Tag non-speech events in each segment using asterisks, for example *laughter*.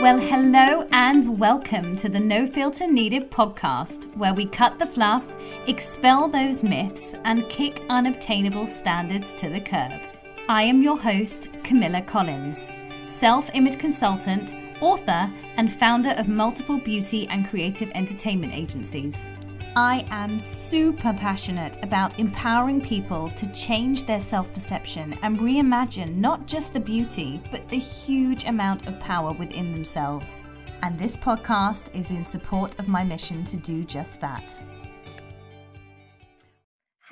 Well, hello and welcome to the No Filter Needed podcast, where we cut the fluff, expel those myths, and kick unobtainable standards to the curb. I am your host, Camilla Collins, self image consultant, author, and founder of multiple beauty and creative entertainment agencies. I am super passionate about empowering people to change their self perception and reimagine not just the beauty, but the huge amount of power within themselves. And this podcast is in support of my mission to do just that.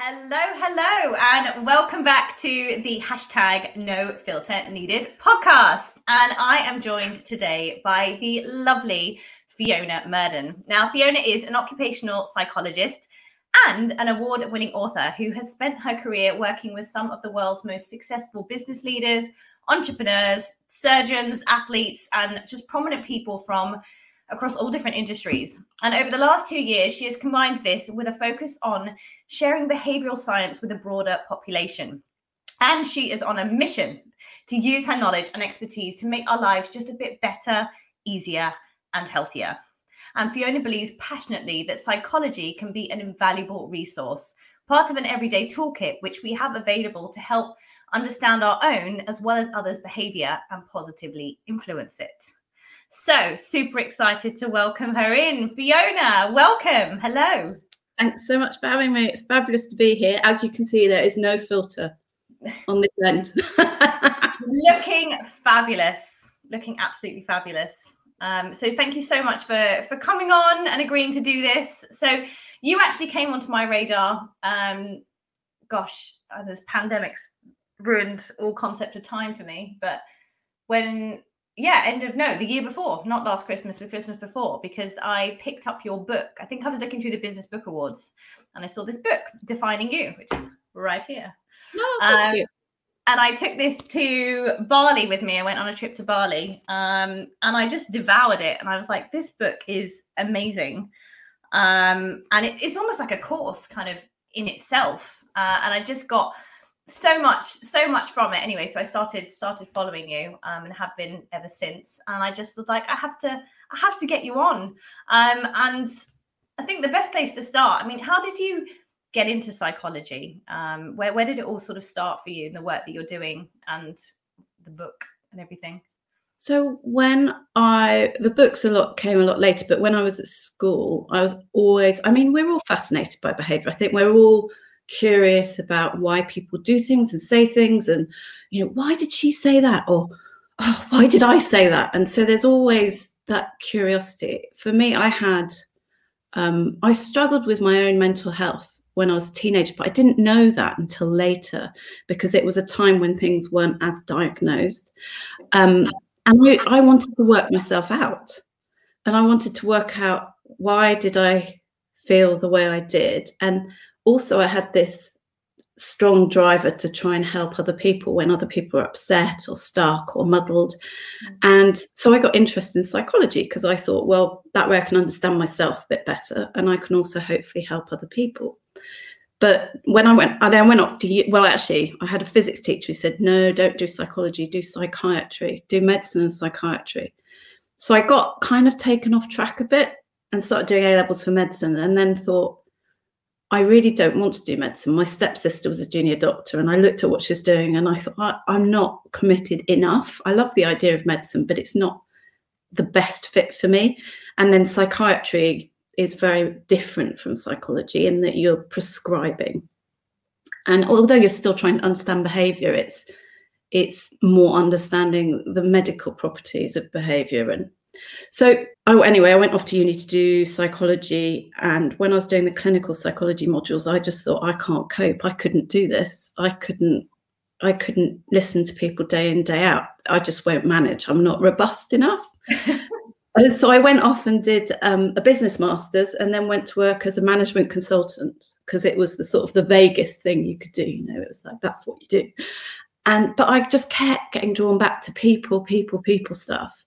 Hello, hello, and welcome back to the hashtag No Filter Needed podcast. And I am joined today by the lovely Fiona Murden. Now, Fiona is an occupational psychologist and an award winning author who has spent her career working with some of the world's most successful business leaders, entrepreneurs, surgeons, athletes, and just prominent people from across all different industries. And over the last two years, she has combined this with a focus on sharing behavioral science with a broader population. And she is on a mission to use her knowledge and expertise to make our lives just a bit better, easier, and healthier. And Fiona believes passionately that psychology can be an invaluable resource, part of an everyday toolkit which we have available to help understand our own as well as others' behavior and positively influence it. So, super excited to welcome her in. Fiona, welcome. Hello. Thanks so much for having me. It's fabulous to be here. As you can see, there is no filter on this end. *laughs* Looking fabulous. Looking absolutely fabulous. Um, so thank you so much for for coming on and agreeing to do this. So you actually came onto my radar. Um, gosh, uh, this pandemics ruined all concept of time for me. But when yeah, end of no, the year before, not last Christmas, the Christmas before, because I picked up your book. I think I was looking through the Business Book Awards, and I saw this book, Defining You, which is right here. No, thank um, you and I took this to Bali with me. I went on a trip to Bali, um, and I just devoured it. And I was like, "This book is amazing," um, and it, it's almost like a course, kind of in itself. Uh, and I just got so much, so much from it. Anyway, so I started started following you, um, and have been ever since. And I just was like, I have to, I have to get you on. Um, and I think the best place to start. I mean, how did you? Get into psychology? Um, where where did it all sort of start for you in the work that you're doing and the book and everything? So when I the books a lot came a lot later, but when I was at school, I was always I mean, we're all fascinated by behavior. I think we're all curious about why people do things and say things and you know, why did she say that? Or oh, why did I say that? And so there's always that curiosity. For me, I had um, I struggled with my own mental health when I was a teenager, but I didn't know that until later because it was a time when things weren't as diagnosed. Um, and I, I wanted to work myself out. And I wanted to work out why did I feel the way I did. And also I had this strong driver to try and help other people when other people are upset or stuck or muddled. Mm. And so I got interested in psychology because I thought, well, that way I can understand myself a bit better and I can also hopefully help other people. But when I went, I then went off to, well, actually, I had a physics teacher who said, no, don't do psychology, do psychiatry, do medicine and psychiatry. So I got kind of taken off track a bit and started doing A levels for medicine and then thought, I really don't want to do medicine. My stepsister was a junior doctor, and I looked at what she's doing and I thought, I, am not committed enough. I love the idea of medicine, but it's not the best fit for me. And then psychiatry is very different from psychology in that you're prescribing. And although you're still trying to understand behavior, it's it's more understanding the medical properties of behavior. And so oh anyway i went off to uni to do psychology and when i was doing the clinical psychology modules i just thought i can't cope. I couldn't do this. I couldn't i couldn't listen to people day in day out. I just won't manage. I'm not robust enough *laughs* so I went off and did um, a business masters, and then went to work as a management consultant because it was the sort of the vaguest thing you could do. You know, it was like that's what you do. And but I just kept getting drawn back to people, people, people stuff.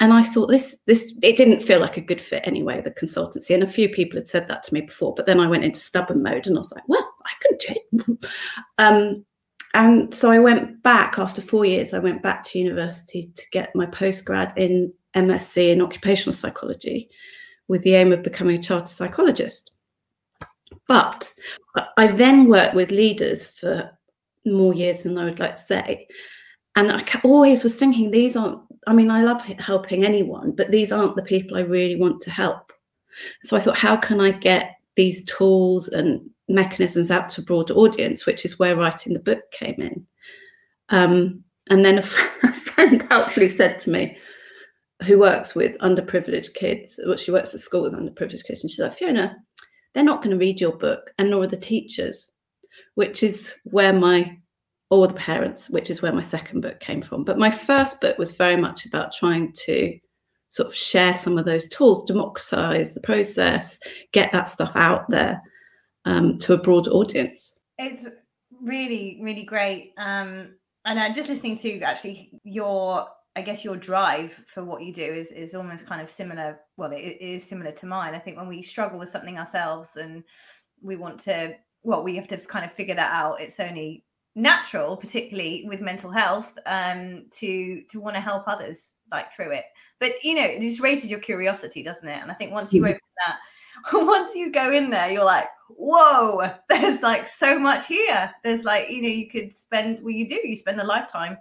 And I thought this this it didn't feel like a good fit anyway, the consultancy. And a few people had said that to me before, but then I went into stubborn mode and I was like, well, I can do it. *laughs* um, and so I went back after four years. I went back to university to get my postgrad in MSc in occupational psychology with the aim of becoming a chartered psychologist. But I then worked with leaders for more years than I would like to say. And I always was thinking, these aren't, I mean, I love helping anyone, but these aren't the people I really want to help. So I thought, how can I get these tools and mechanisms out to a broader audience, which is where writing the book came in. Um, and then a *laughs* friend helpfully said to me, who works with underprivileged kids, well, she works at school with underprivileged kids, and she's like, Fiona, they're not going to read your book, and nor are the teachers, which is where my, or the parents, which is where my second book came from. But my first book was very much about trying to sort of share some of those tools, democratize the process, get that stuff out there um, to a broad audience. It's really, really great. Um, and uh, just listening to actually your, I guess your drive for what you do is is almost kind of similar. Well, it, it is similar to mine. I think when we struggle with something ourselves and we want to, well, we have to kind of figure that out. It's only natural, particularly with mental health, um, to to want to help others like through it. But you know, it just raises your curiosity, doesn't it? And I think once you mm-hmm. open that, *laughs* once you go in there, you're like, whoa, *laughs* there's like so much here. There's like, you know, you could spend well, you do, you spend a lifetime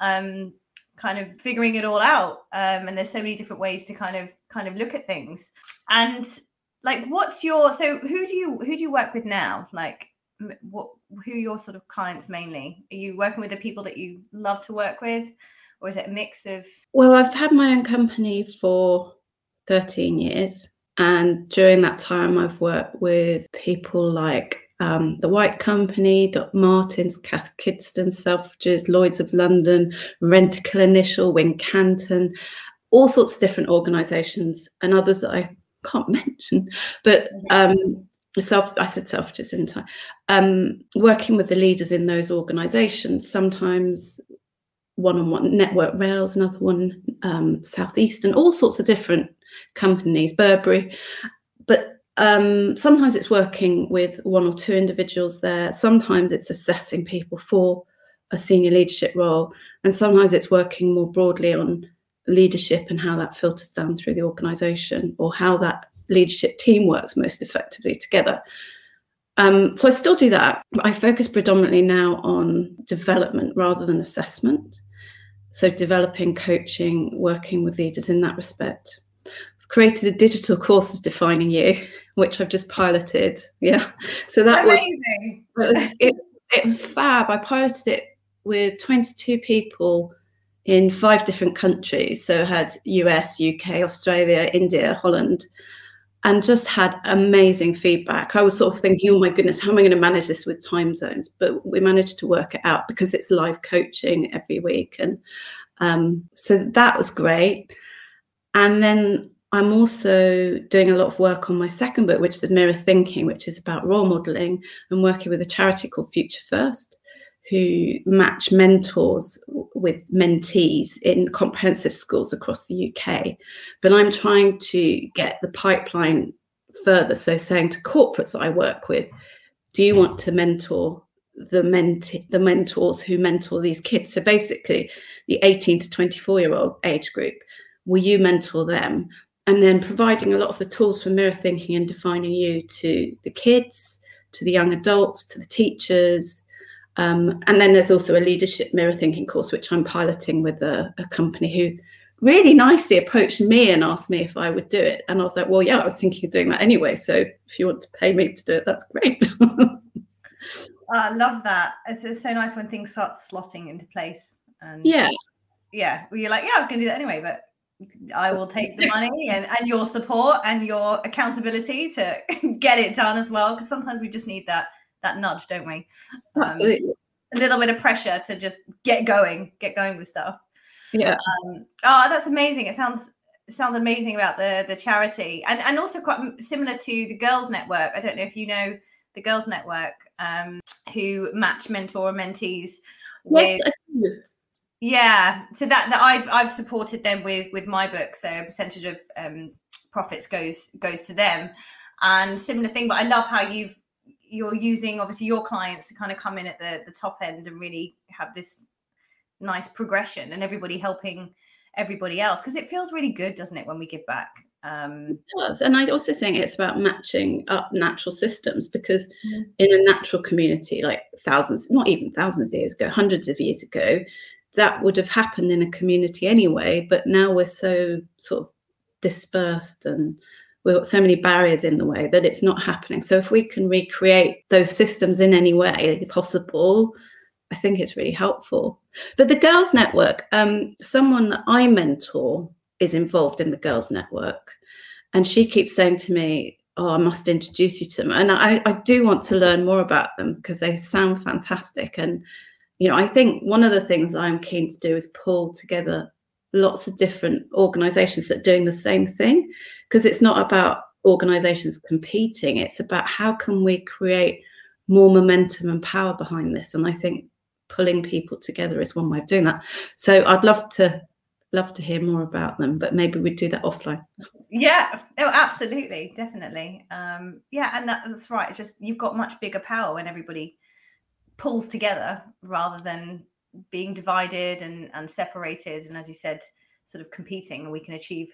um kind of figuring it all out. Um, and there's so many different ways to kind of kind of look at things. And like what's your so who do you who do you work with now? Like what who your sort of clients mainly? Are you working with the people that you love to work with? or is it a mix of? Well, I've had my own company for 13 years. And during that time, I've worked with people like um, the White Company, Doc Martens, Cath Kidston, Selfridges, Lloyds of London, Rentokil Initial, Wincanton, all sorts of different organisations, and others that I can't *laughs* mention. But um, self, I said Selfridges in time. Um, working with the leaders in those organisations, sometimes one on one Network Rails, another one um, Southeastern, all sorts of different companies, Burberry. But um, sometimes it's working with one or two individuals there. Sometimes it's assessing people for a senior leadership role. And sometimes it's working more broadly on leadership and how that filters down through the organization or how that leadership team works most effectively together. Um, so I still do that. I focus predominantly now on development rather than assessment. So, developing, coaching, working with leaders in that respect. I've created a digital course of defining you, which I've just piloted. Yeah. So that Amazing. was, it was it, it was fab. I piloted it with 22 people in five different countries. So had US, UK, Australia, India, Holland, and just had amazing feedback. I was sort of thinking, oh my goodness, how am I going to manage this with time zones? But we managed to work it out because it's live coaching every week. And um, so that was great. And then I'm also doing a lot of work on my second book, which is the Mirror Thinking, which is about role modeling and working with a charity called Future First who match mentors with mentees in comprehensive schools across the UK. But I'm trying to get the pipeline further. So, saying to corporates that I work with, do you want to mentor the ment- the mentors who mentor these kids? So basically, the 18 to 24 year old age group, will you mentor them? And then providing a lot of the tools for mirror thinking and defining you to the kids, to the young adults, to the teachers, um, and then there's also a leadership mirror thinking course, which I'm piloting with a, a, company who really nicely approached me and asked me if I would do it. And I was like, well, yeah, I was thinking of doing that anyway. So if you want to pay me to do it, that's great. *laughs* I love that. It's, it's, so nice when things start slotting into place. And yeah. Yeah. Well, you're like, yeah, I was going to do that anyway, but I will take the money and, and your support and your accountability to *laughs* get it done as well. Because sometimes we just need that that nudge, don't we? Um, Absolutely. A little bit of pressure to just get going, get going with stuff. Yeah. Um, oh, that's amazing. It sounds sounds amazing about the the charity and and also quite similar to the Girls Network. I don't know if you know the Girls Network, um, who match mentor and mentees. With, yes, yeah, so that that I've I've supported them with with my book. So a percentage of um, profits goes goes to them, and similar thing. But I love how you've you're using obviously your clients to kind of come in at the the top end and really have this nice progression and everybody helping everybody else because it feels really good doesn't it when we give back um it does and i also think it's about matching up natural systems because mm-hmm. in a natural community like thousands not even thousands of years ago hundreds of years ago that would have happened in a community anyway but now we're so sort of dispersed and we've got so many barriers in the way that it's not happening. So if we can recreate those systems in any way possible i think it's really helpful. But the girls network um, someone that i mentor is involved in the girls network and she keeps saying to me oh i must introduce you to them. And i, I do want to learn more about them because they sound fantastic and you know i think one of the things i'm keen to do is pull together lots of different organizations that are doing the same thing because it's not about organizations competing it's about how can we create more momentum and power behind this and i think pulling people together is one way of doing that. So i'd love to love to hear more about them but maybe we'd do that offline. Yeah oh absolutely definitely. Um yeah and that, that's right it's just you've got much bigger power when everybody pulls together rather than being divided and and separated and as you said sort of competing and we can achieve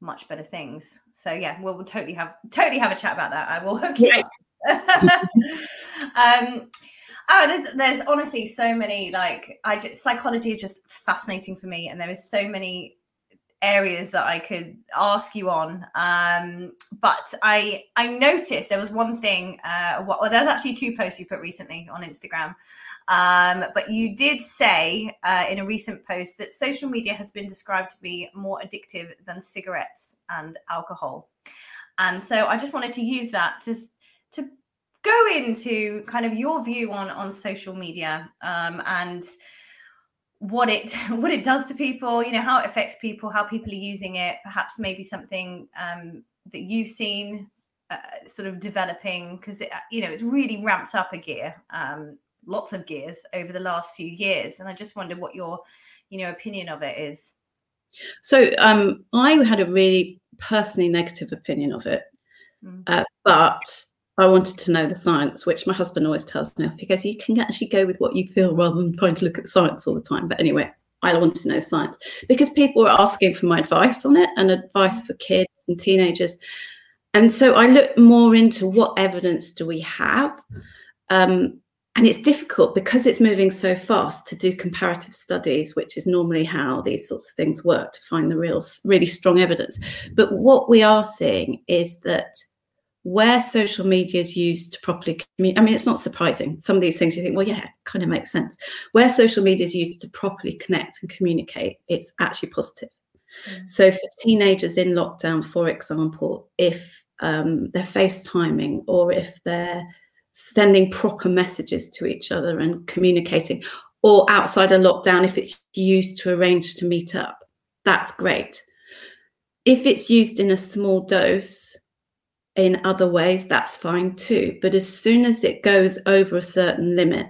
much better things. So yeah we'll, we'll totally have totally have a chat about that. I will hook you up. *laughs* Um Oh, there's there's honestly so many like I just psychology is just fascinating for me, and there is so many areas that I could ask you on. Um, but I I noticed there was one thing. Uh, well, there's actually two posts you put recently on Instagram. Um, but you did say uh, in a recent post that social media has been described to be more addictive than cigarettes and alcohol. And so I just wanted to use that to to go into kind of your view on on social media um, and what it *laughs* what it does to people you know how it affects people how people are using it perhaps maybe something um, that you've seen uh, sort of developing because you know it's really ramped up a gear um, lots of gears over the last few years and i just wonder what your you know opinion of it is so um, i had a really personally negative opinion of it mm. uh, but I wanted to know the science, which my husband always tells me goes, You can actually go with what you feel rather than trying to look at science all the time. But anyway, I wanted to know science because people were asking for my advice on it and advice for kids and teenagers. And so I looked more into what evidence do we have. Um, and it's difficult because it's moving so fast to do comparative studies, which is normally how these sorts of things work to find the real, really strong evidence. But what we are seeing is that where social media is used to properly communicate. I mean, it's not surprising. Some of these things you think, well, yeah, kind of makes sense. Where social media is used to properly connect and communicate, it's actually positive. Mm. So for teenagers in lockdown, for example, if um, they're FaceTiming or if they're sending proper messages to each other and communicating, or outside a lockdown, if it's used to arrange to meet up, that's great. If it's used in a small dose, in other ways, that's fine too. But as soon as it goes over a certain limit,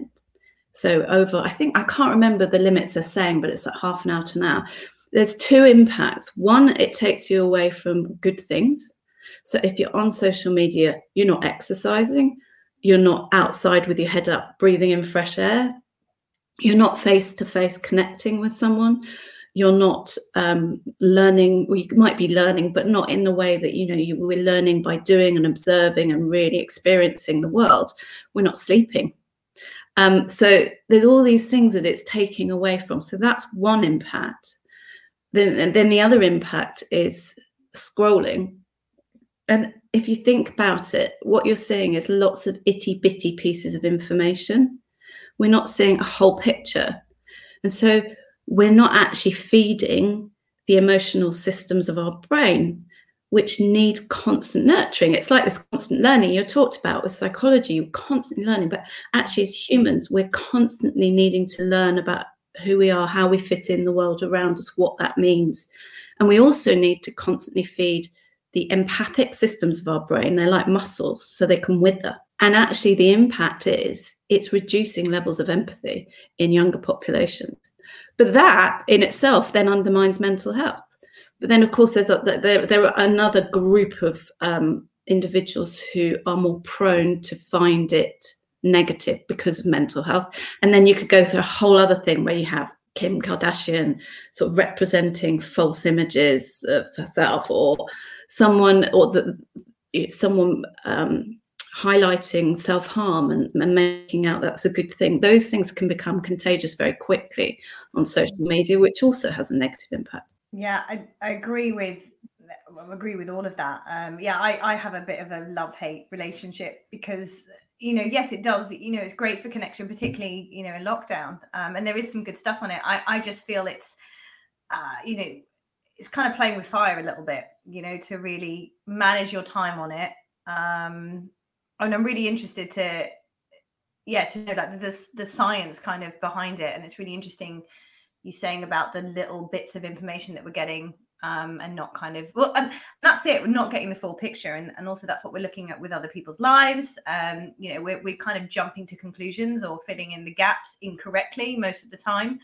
so over, I think I can't remember the limits they're saying, but it's like half an hour to an hour. There's two impacts. One, it takes you away from good things. So if you're on social media, you're not exercising, you're not outside with your head up, breathing in fresh air, you're not face to face connecting with someone you're not um, learning well you might be learning but not in the way that you know you were learning by doing and observing and really experiencing the world. We're not sleeping. Um, so there's all these things that it's taking away from. So that's one impact. Then then the other impact is scrolling. And if you think about it what you're seeing is lots of itty bitty pieces of information. We're not seeing a whole picture. And so we're not actually feeding the emotional systems of our brain, which need constant nurturing. It's like this constant learning you're talked about with psychology, you're constantly learning, but actually, as humans, we're constantly needing to learn about who we are, how we fit in the world around us, what that means. And we also need to constantly feed the empathic systems of our brain. They're like muscles, so they can wither. And actually, the impact is it's reducing levels of empathy in younger populations. But that in itself then undermines mental health. But then, of course, there's a, there, there are another group of um, individuals who are more prone to find it negative because of mental health. And then you could go through a whole other thing where you have Kim Kardashian sort of representing false images of herself, or someone, or the someone um, highlighting self harm and, and, making out that's a good thing. Those things can become contagious very quickly on social media, which also has a negative impact. Yeah, I, I agree with I agree with all of that. Um, yeah, I, I have a bit of a love hate relationship because you know, yes, it does. You know, it's great for connection, particularly you know in lockdown. Um, and there is some good stuff on it. I I just feel it's uh, you know it's kind of playing with fire a little bit. You know, to really manage your time on it. Um, and I'm really interested to yeah to know like the the science kind of behind it, and it's really interesting you saying about the little bits of information that we're getting um, and not kind of well and that's it we're not getting the full picture and, and also that's what we're looking at with other people's lives um, you know we're, we're kind of jumping to conclusions or filling in the gaps incorrectly most of the time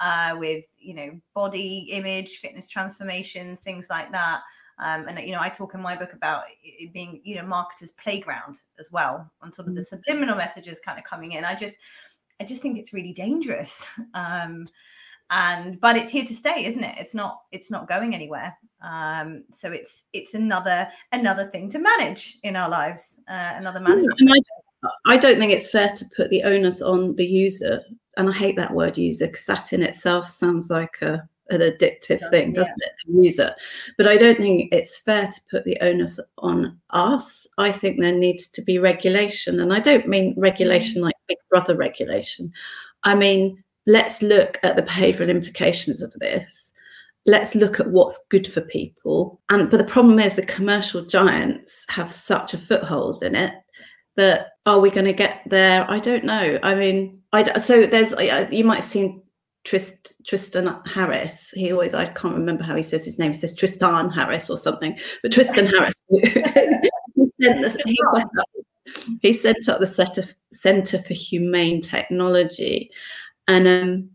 uh, with you know body image fitness transformations things like that um, and you know i talk in my book about it being you know marketers playground as well on sort of the mm. subliminal messages kind of coming in. I just i just think it's really dangerous. *laughs* Um, and but it's here to stay isn't it? It's not it's not going anywhere. Um so it's it's another another thing to manage in our lives uh, another management and I, I don't think it's fair to put the onus on the user and i hate that word user because that in itself sounds like a an addictive thing, doesn't yeah. it? The user. But I don't think it's fair to put the onus on us. I think there needs to be regulation. And I don't mean regulation mm. like Big Brother regulation. I mean let's look at the behavioral implications of this let's look at what's good for people and but the problem is the commercial giants have such a foothold in it that are we going to get there i don't know i mean i so there's you might have seen Trist, Tristan Harris. He always, I can't remember how he says his name. He says Tristan Harris or something. But Tristan *laughs* Harris, *laughs* he, sent, set *laughs* up, he sent up the Centre for Humane Technology and um,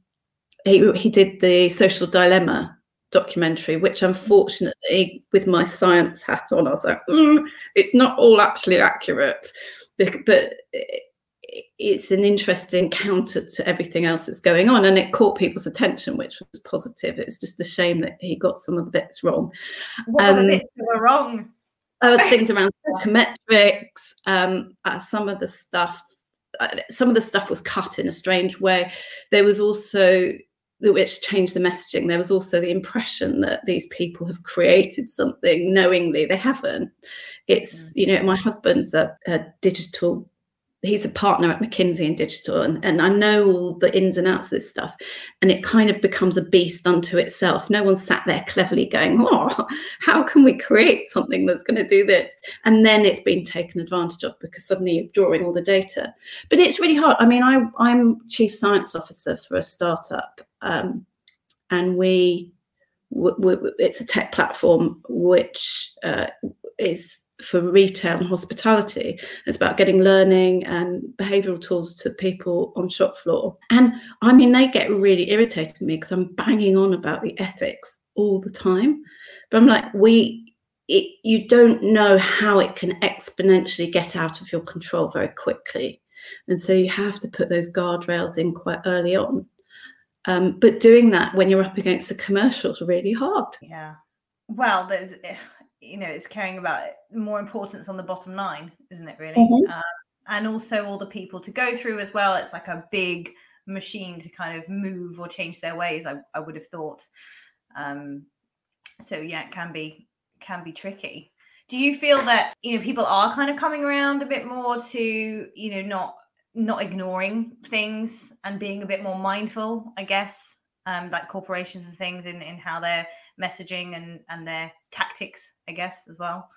he he did the Social Dilemma documentary, which unfortunately, with my science hat on, I was like, mm, it's not all actually accurate, but it's an interesting counter to everything else that's going on, and it caught people's attention, which was positive. It's just a shame that he got some of the bits wrong. What um, bits were wrong? Uh, *laughs* things around psychometrics, um, uh, some of the stuff uh, some of the stuff was cut in a strange way. There was also which changed the messaging. There was also the impression that these people have created something knowingly. They haven't. It's mm. you know my husband's a, a digital he's a partner at McKinsey in digital, and, and I know all the ins and outs of this stuff. And it kind of becomes a beast unto itself. No one sat there cleverly going, Oh, how can we create something that's going to do this? And then it's been taken advantage of because suddenly you're drawing all the data. But it's really hard. I mean, I, I'm chief science officer for a startup, um, and we, w- w- it's a tech platform which uh, is for retail and hospitality. It's about getting learning and behavioural tools to people on shop floor. And I mean, they get really irritated me because I'm banging on about the ethics all the time. But I'm like, we, it, you don't know how it can exponentially get out of your control very quickly. And so you have to put those guardrails in quite early on. Um, but doing that when you're up against the commercials really hard. Yeah. Well, there's you know it's caring about more importance on the bottom line isn't it really? Mm-hmm. um, and also all the people to go through as well. It's like a big machine to kind of move or change their ways i, I would have thought. Um, so yeah it can be can be tricky. Do you feel that you know people are kind of coming around a bit more to you know not not ignoring things and being a bit more mindful i guess um, like corporations and things in in how they're messaging and and their tactics, I guess, as well.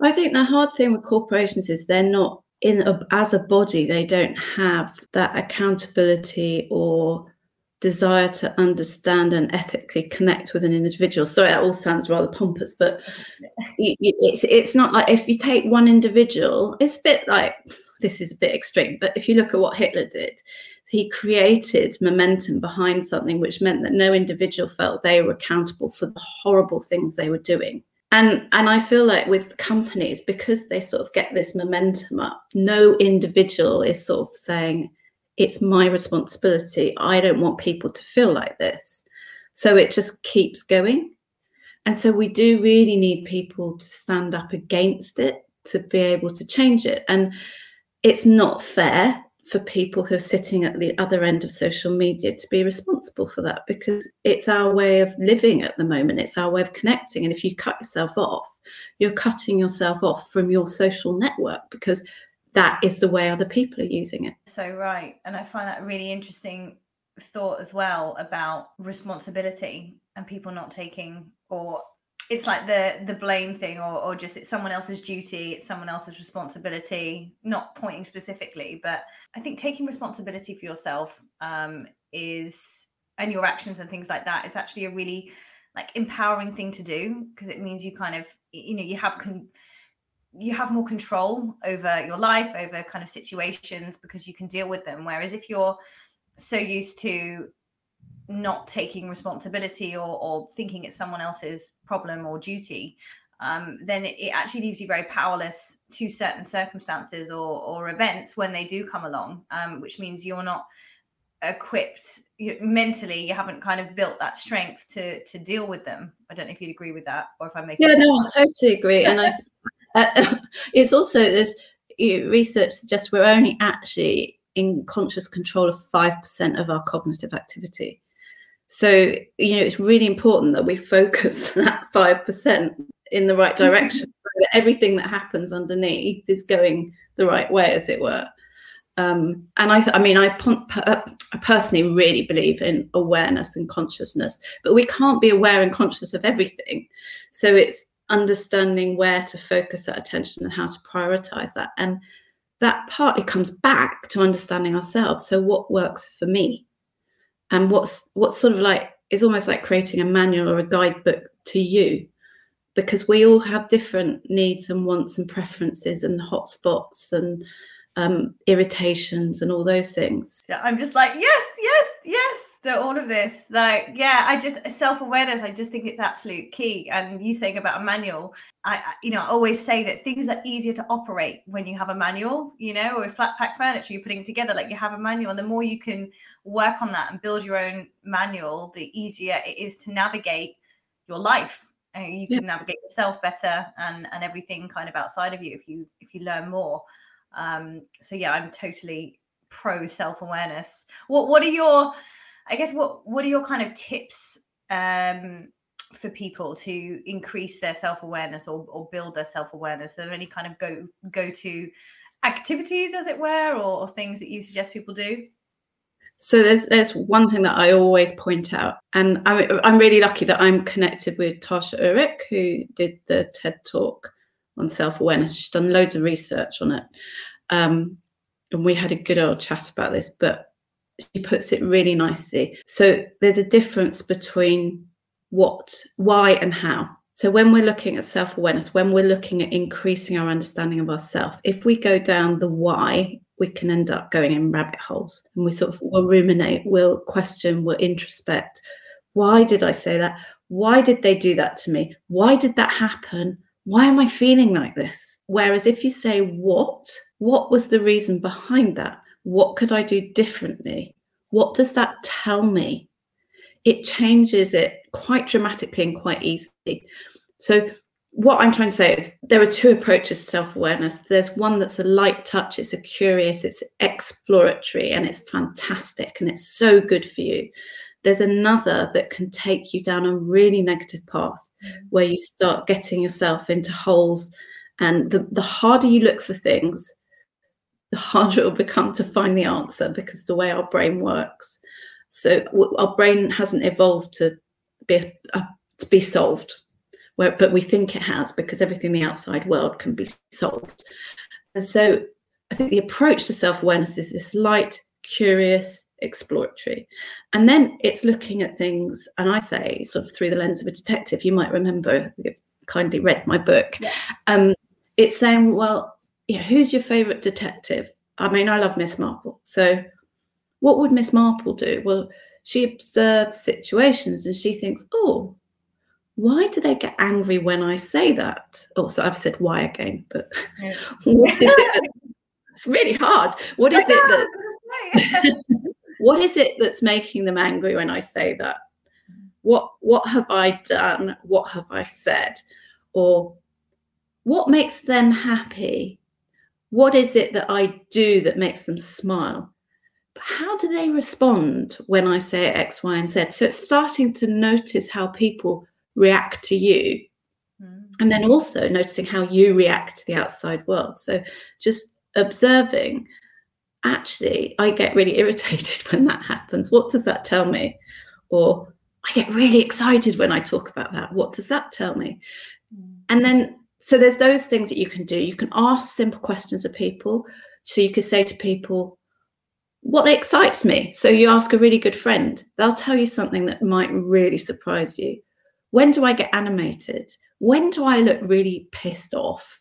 I think the hard thing with corporations is they're not in a, as a body. They don't have that accountability or desire to understand and ethically connect with an individual. Sorry, that all sounds rather pompous, but *laughs* it's it's not like if you take one individual, it's a bit like this is a bit extreme, but if you look at what Hitler did, he created momentum behind something which meant that no individual felt they were accountable for the horrible things they were doing and and i feel like with companies because they sort of get this momentum up no individual is sort of saying it's my responsibility. I don't want people to feel like this. So it just keeps going. And so we do really need people to stand up against it to be able to change it. And it's not fair for people who are sitting at the other end of social media to be responsible for that because it's our way of living at the moment. It's our way of connecting. And if you cut yourself off, you're cutting yourself off from your social network because that is the way other people are using it. So, right. And I find that really interesting thought as well about responsibility and people not taking or it's like the the blame thing or, or just it's someone else's duty it's someone else's responsibility not pointing specifically but i think taking responsibility for yourself um, is and your actions and things like that it's actually a really like empowering thing to do because it means you kind of you know you have con- you have more control over your life over kind of situations because you can deal with them. Whereas if you're so used to not taking responsibility or, or thinking it's someone else's problem or duty, um, then it, it, actually leaves you very powerless to certain circumstances or, or events when they do come along, um, which means you're not equipped you, mentally. You haven't kind of built that strength to to deal with them. I don't know if you'd agree with that, or if I make it. yeah, no, I totally agree. and I, uh, *laughs* it's also there's research suggests we're only actually in conscious control of five percent of our cognitive activity. So, you know, it's really important that we focus *laughs* that 5% in the right direction. so that everything that happens underneath is going the right way, as it were. Um, and I, th- I mean, I, I personally really believe in awareness and consciousness, but we can't be aware and conscious of everything. So it's understanding where to focus that attention and how to prioritize that. And that partly comes back to understanding ourselves. So, what works for me? And what's what's sort of like is almost like creating a manual or a guidebook to you because we all have different needs and wants and preferences and hot spots and um, irritations and all those things. I'm just like, yes, yes, yes to all of this. Like, yeah, I just self awareness. I just think it's absolute key. And you saying about a manual, I, you know, I always say that things are easier to operate when you have a manual. You know, or flat pack furniture you're putting together, like you have a manual, and the more you can work on that and build your own manual, the easier it is to navigate your life. And you can navigate yourself better and and everything kind of outside of you if you if you learn more. Um, so yeah, I'm totally pro self awareness. What what are your I guess what what are your kind of tips um, for people to increase their self awareness or, or build their self awareness? Are there any kind of go go to activities, as it were, or, or things that you suggest people do? So there's there's one thing that I always point out, and I'm I'm really lucky that I'm connected with Tasha Eurich, who did the TED talk on self awareness. She's done loads of research on it, um, and we had a good old chat about this. But she puts it really nicely. So there's a difference between what, why, and how. So when we're looking at self awareness, when we're looking at increasing our understanding of ourselves, if we go down the why, we can end up going in rabbit holes and we sort of will ruminate, we'll question, we'll introspect. Why did I say that? Why did they do that to me? Why did that happen? Why am I feeling like this? Whereas if you say what, what was the reason behind that? What could I do differently? What does that tell me? It changes it quite dramatically and quite easily. So, what I'm trying to say is there are two approaches to self awareness. There's one that's a light touch, it's a curious, it's exploratory, and it's fantastic and it's so good for you. There's another that can take you down a really negative path where you start getting yourself into holes. And the, the harder you look for things, the harder it will become to find the answer because the way our brain works. So our brain hasn't evolved to be uh, to be solved, where, but we think it has because everything in the outside world can be solved. And so I think the approach to self awareness is this light, curious, exploratory. And then it's looking at things, and I say, sort of through the lens of a detective. You might remember, you kindly read my book. Yeah. Um, it's saying, well, yeah, who's your favourite detective? I mean, I love Miss Marple. So, what would Miss Marple do? Well, she observes situations and she thinks, oh, why do they get angry when I say that? Also, oh, I've said why again, but yeah. *laughs* what is it? That, *laughs* it's really hard. What is it that *laughs* what is it that's making them angry when I say that? What what have I done? What have I said? Or what makes them happy? What is it that I do that makes them smile? How do they respond when I say X, Y, and Z? So it's starting to notice how people react to you. Mm. And then also noticing how you react to the outside world. So just observing actually, I get really *laughs* irritated when that happens. What does that tell me? Or I get really excited when I talk about that. What does that tell me? Mm. And then, so there's those things that you can do. You can ask simple questions of people. So you could say to people, what excites me? So you ask a really good friend, they'll tell you something that might really surprise you. When do I get animated? When do I look really pissed off?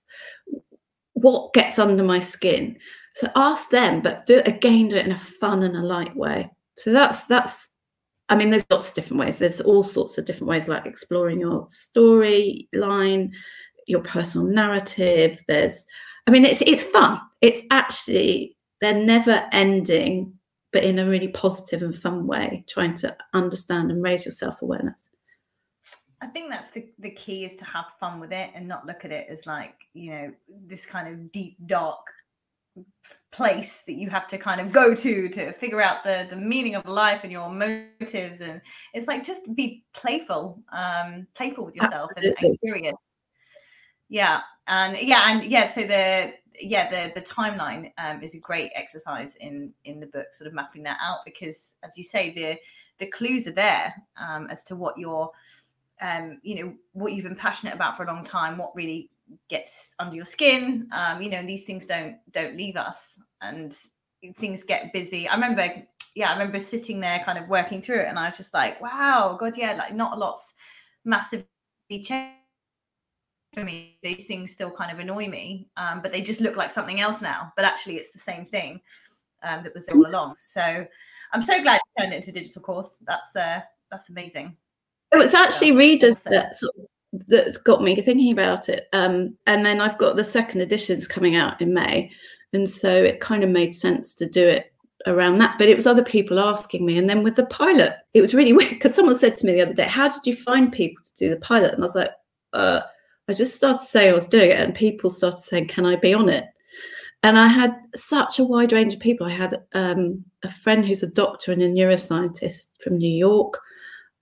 What gets under my skin? So ask them, but do it again, do it in a fun and a light way. So that's that's I mean, there's lots of different ways. There's all sorts of different ways, like exploring your storyline, your personal narrative. There's, I mean, it's it's fun. It's actually they're never ending, but in a really positive and fun way, trying to understand and raise your self awareness. I think that's the, the key is to have fun with it and not look at it as like, you know, this kind of deep, dark place that you have to kind of go to to figure out the the meaning of life and your motives and it's like just be playful um playful with yourself and, and, curious yeah and yeah and yeah so the yeah the the timeline um, is a great exercise in in the book sort of mapping that out because as you say the the clues are there um, as to what you're um, you know what you've been passionate about for a long time what really gets under your skin um, you know these things don't don't leave us and things get busy. I remember yeah i remember sitting there kind of working through it and i was just like wow god yeah like not a lot's massively changed for me these things still kind of annoy me um, but they just look like something else now but actually it's the same thing um, that was there all along so i'm so glad you turned it into a digital course that's uh that's amazing it was actually readers that sort of that's got me thinking about it. Um, and then I've got the second editions coming out in May. And so it kind of made sense to do it around that. But it was other people asking me. And then with the pilot, it was really *laughs* weird because someone said to me the other day, How did you find people to do the pilot? And I was like, uh, I just started to say I was doing it, and people started saying, Can I be on it? And I had such a wide range of people. I had um, a friend who's a doctor and a neuroscientist from New York.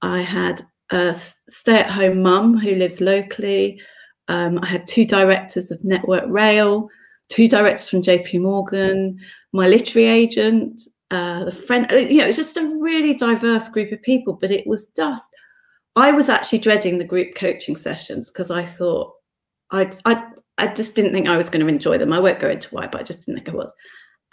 I had a stay at home mum who lives locally. Um, I had two directors of Network Rail, two directors from JP Morgan, my literary agent, uh, the friend. Uh, you know, it was just a really diverse group of people, but it was just, I was actually dreading the group coaching sessions because I thought I, I, I just didn't think I was going to enjoy them. I won't go into why, but I just didn't think I was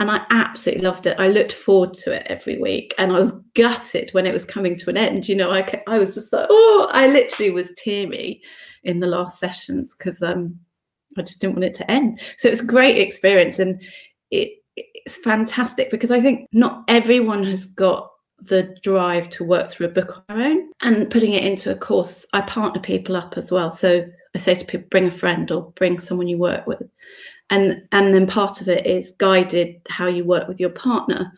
and I absolutely loved it. I looked forward to it every week, and I was gutted when it was coming to an end. You know, I I was just like, oh, I literally was teary in the last sessions because um, I just didn't want it to end. So it was a great experience, and it it's fantastic because I think not everyone has got the drive to work through a book on their own and putting it into a course. I partner people up as well, so I say to people, bring a friend or bring someone you work with. And and then part of it is guided how you work with your partner.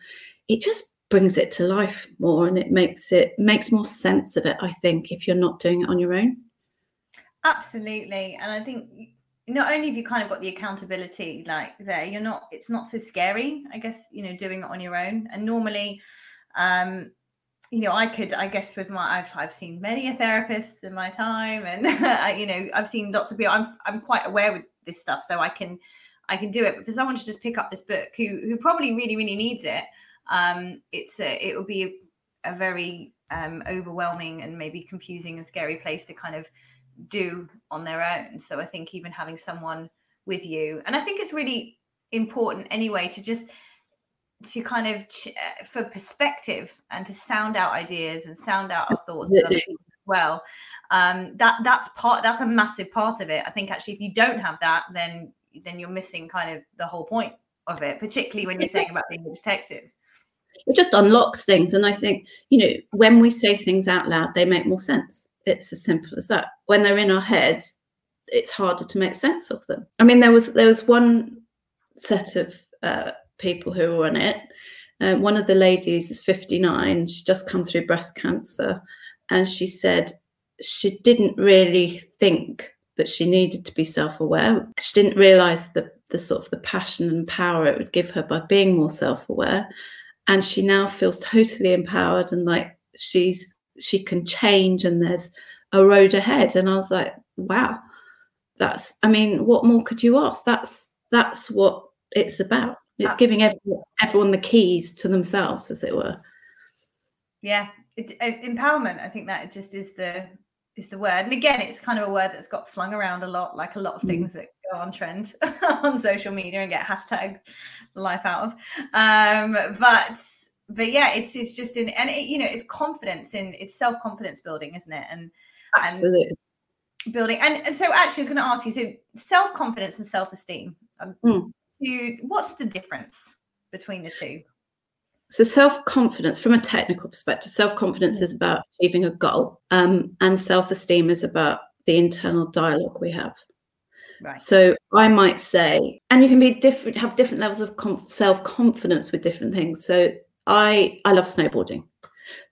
It just brings it to life more and it makes it makes more sense of it i think if you're not doing it on your own. Absolutely. And i think not only have you kind of got the accountability like there you're not it's not so scary i guess you know doing it on your own. And normally um you know i could i guess with my i've, I've seen many a therapists in my time and *laughs* you know i've seen lots of people i'm i'm quite aware with this stuff so i can I can do it. But for someone to just pick up this book who who probably really really needs it, um, it's a, it will be a, a very um, overwhelming and maybe confusing and scary place to kind of do on their own. So I think even having someone with you, and I think it's really important anyway to just to kind of ch- uh, for perspective and to sound out ideas and sound out our thoughts as well um that that's part that's a massive part of it i think actually if you don't have that then then you're missing kind of the whole point of it, particularly when you're saying about being a detective. It just unlocks things. And I think, you know, when we say things out loud, they make more sense. It's as simple as that. When they're in our heads, it's harder to make sense of them. I mean, there was there was one set of uh, people who were on it, uh, one of the ladies was 59. She'd just come through breast cancer. And she said she didn't really think that she needed to be self-aware. She didn't realize the, the sort of the passion and power it would give her by being more self-aware. And she now feels totally empowered and like she's she can change and there's a road ahead. And I was like, wow, that's I mean, what more could you ask? That's that's what it's about. It's Absolutely. giving everyone, everyone the keys to themselves, as it were. Yeah, it, uh, empowerment. I think that just is the is the word. And again, it's kind of a word that's got flung around a lot, like a lot of mm. things that go on trend *laughs* on social media and get hashtag life out of. Um, but but yeah, it's it's just in and it, you know it's confidence in it's self confidence building, isn't it? And absolutely and building. And and so actually, I was going to ask you. So self confidence and self esteem. Um, mm. what's the difference between the two? So, self confidence, from a technical perspective, self confidence is about achieving a goal, um, and self esteem is about the internal dialogue we have. Right. So, I might say, and you can be different, have different levels of self confidence with different things. So, I I love snowboarding.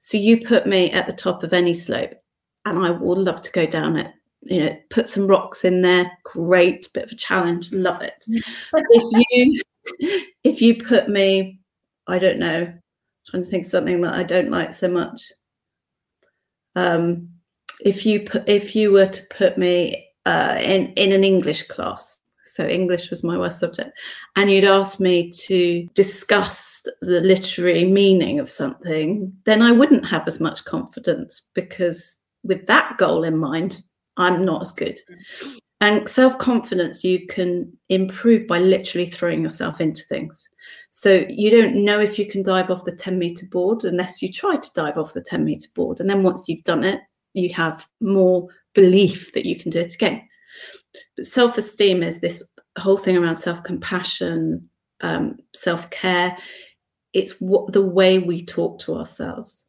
So, you put me at the top of any slope, and I will love to go down it. You know, put some rocks in there. Great, bit of a challenge. Love it. if you if you put me I don't know. I'm trying to think something that I don't like so much. Um, if you put, if you were to put me uh, in in an English class, so English was my worst subject, and you'd ask me to discuss the literary meaning of something, then I wouldn't have as much confidence because with that goal in mind, I'm not as good. And self confidence you can improve by literally throwing yourself into things. So you don't know if you can dive off the 10 meter board unless you try to dive off the 10 meter board. And then once you've done it, you have more belief that you can do it again. But self esteem is this whole thing around self compassion, um, self care. It's what the way we talk to ourselves.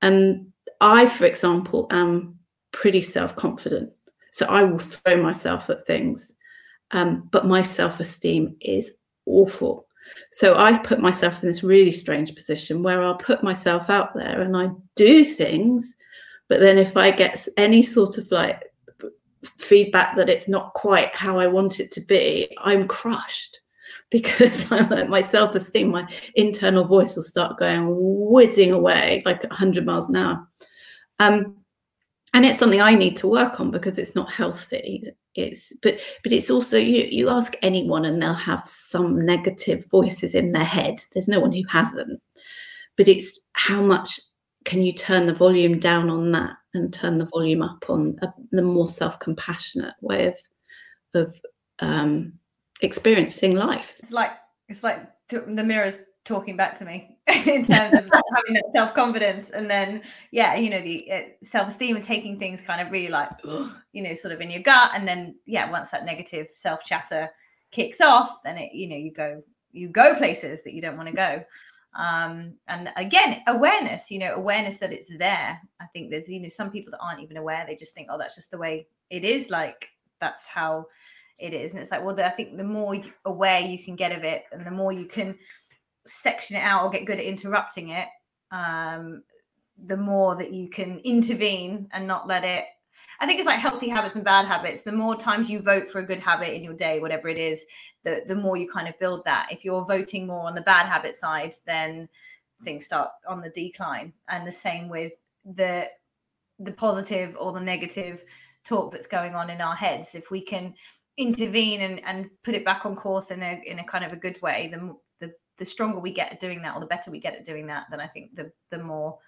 And I, for example, am pretty self confident so I will throw myself at things. Um, but my self esteem is awful. So I put myself in this really strange position where I'll put myself out there and I do things. But then if I get any sort of like feedback that it's not quite how I want it to be, I'm crushed *laughs* because I'm like my self esteem, my internal voice will start going whizzing away like 100 miles an hour. Um, and it's something I need to work on because it's not healthy. It's but but it's also you you ask anyone and they'll have some negative voices in their head. There's no one who hasn't. But it's how much can you turn the volume down on that and turn the volume up on a, the more self-compassionate way of of um, experiencing life. It's like it's like the mirrors talking back to me *laughs* in terms of having that self confidence, and then yeah, you know the uh, self esteem and taking things kind of really like you know sort of in your gut, and then yeah, once that negative self chatter kicks off, then it you know you go you go places that you don't want to go. Um, and again, awareness, you know, awareness that it's there. I think there's, you know, some people that aren't even aware. They just think, oh, that's just the way it is. Like that's how it is. And it's like, well, I think the more aware you can get of it and the more you can section it out or get good at interrupting it, um, the more that you can intervene and not let it. I think it's like healthy habits and bad habits. The more times you vote for a good habit in your day, whatever it is, the the more you kind of build that. If you're voting more on the bad habit side, then things start on the decline. And the same with the the positive or the negative talk that's going on in our heads. If we can intervene and, and put it back on course in a in a kind of a good way, the the stronger we get at doing that or the better we get at doing that then i think the the more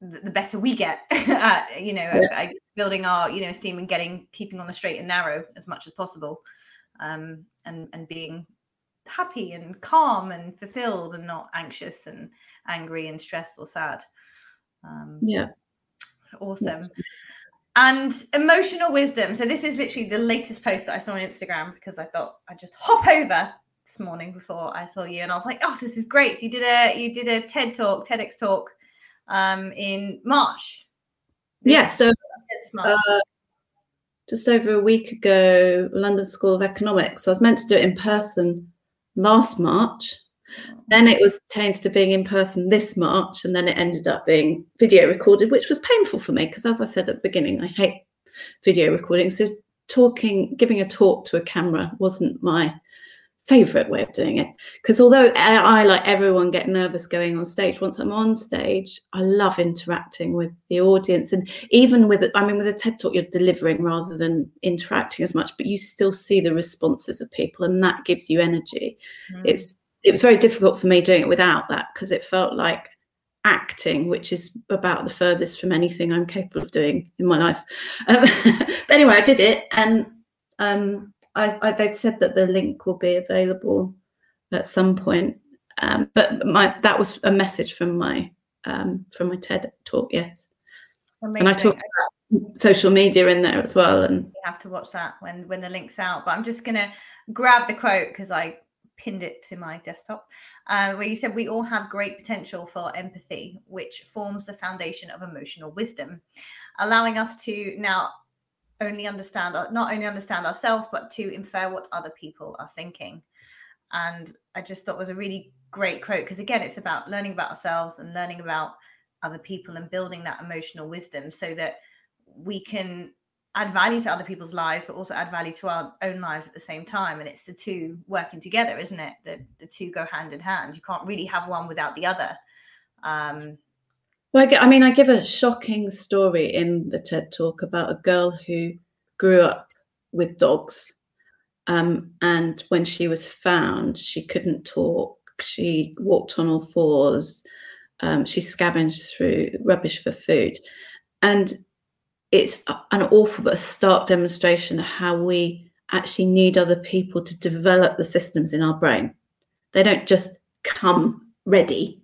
the better we get *laughs* at you know yeah. at, building our you know esteem and getting keeping on the straight and narrow as much as possible um and and being happy and calm and fulfilled and not anxious and angry and stressed or sad. Um yeah. so awesome. And emotional wisdom. So this is literally the latest post that i saw on instagram because i thought i'd just hop over this morning before I saw you, and I was like, "Oh, this is great!" So you did a you did a TED talk, TEDx talk, um, in March. yeah, so uh, just over a week ago, London School of Economics. I was meant to do it in person last March, Then it was changed to being in person this March, and then it ended up being video recorded, which was painful for me because, as I said at the beginning, I hate video recording. So talking, giving a talk to a camera wasn't my favorite way of doing it because although I, like everyone get nervous going on stage once i'm on stage i love interacting with the audience. And even with i mean with a ted talk you're delivering rather than interacting as much but you still see the responses of people and that gives you energy. Mm. it's it was very difficult for me doing it without that because it felt like acting which is about the furthest from anything i'm capable of doing in my life. Um, *laughs* but anyway i did it and um I, I, they've said that the link will be available at some point. Um, but my that was a message from my um, from my TED talk. Yes, Amazing. and I talk about social media in there as well. And you have to watch that when when the link's out. But I'm just gonna grab the quote because I pinned it to my desktop, uh, where you said we all have great potential for empathy, which forms the foundation of emotional wisdom, allowing us to now only understand not only understand ourselves but to infer what other people are thinking. And i just thought was a really great quote because again it's about learning about ourselves and learning about other people and building that emotional wisdom so that we can add value to other people's lives but also add value to our own lives at the same time. And it's the two working together isn't it? The, the two go hand in hand. You can't really have one without the other. Um, well, I, I mean, I give a shocking story in the TED talk about a girl who grew up with dogs. Um, and when she was found, she couldn't talk. She walked on all fours. Um, she scavenged through rubbish for food. And it's an awful but stark demonstration of how we actually need other people to develop the systems in our brain. They don't just come ready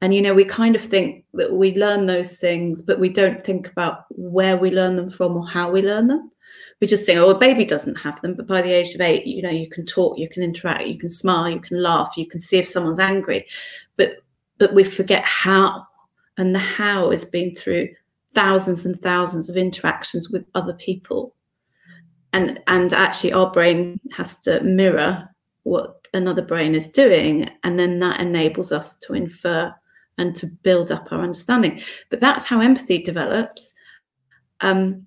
and you know we kind of think that we learn those things but we don't think about where we learn them from or how we learn them. We just think oh a baby doesn't have them but by the age of eight you know you can talk you can interact you can smile you can laugh you can see if someone's angry. But but we forget how and the how has been through thousands and thousands of interactions with other people. And and actually our brain has to mirror what another brain is doing and then that enables us to infer and to build up our understanding. But that's how empathy develops. Um,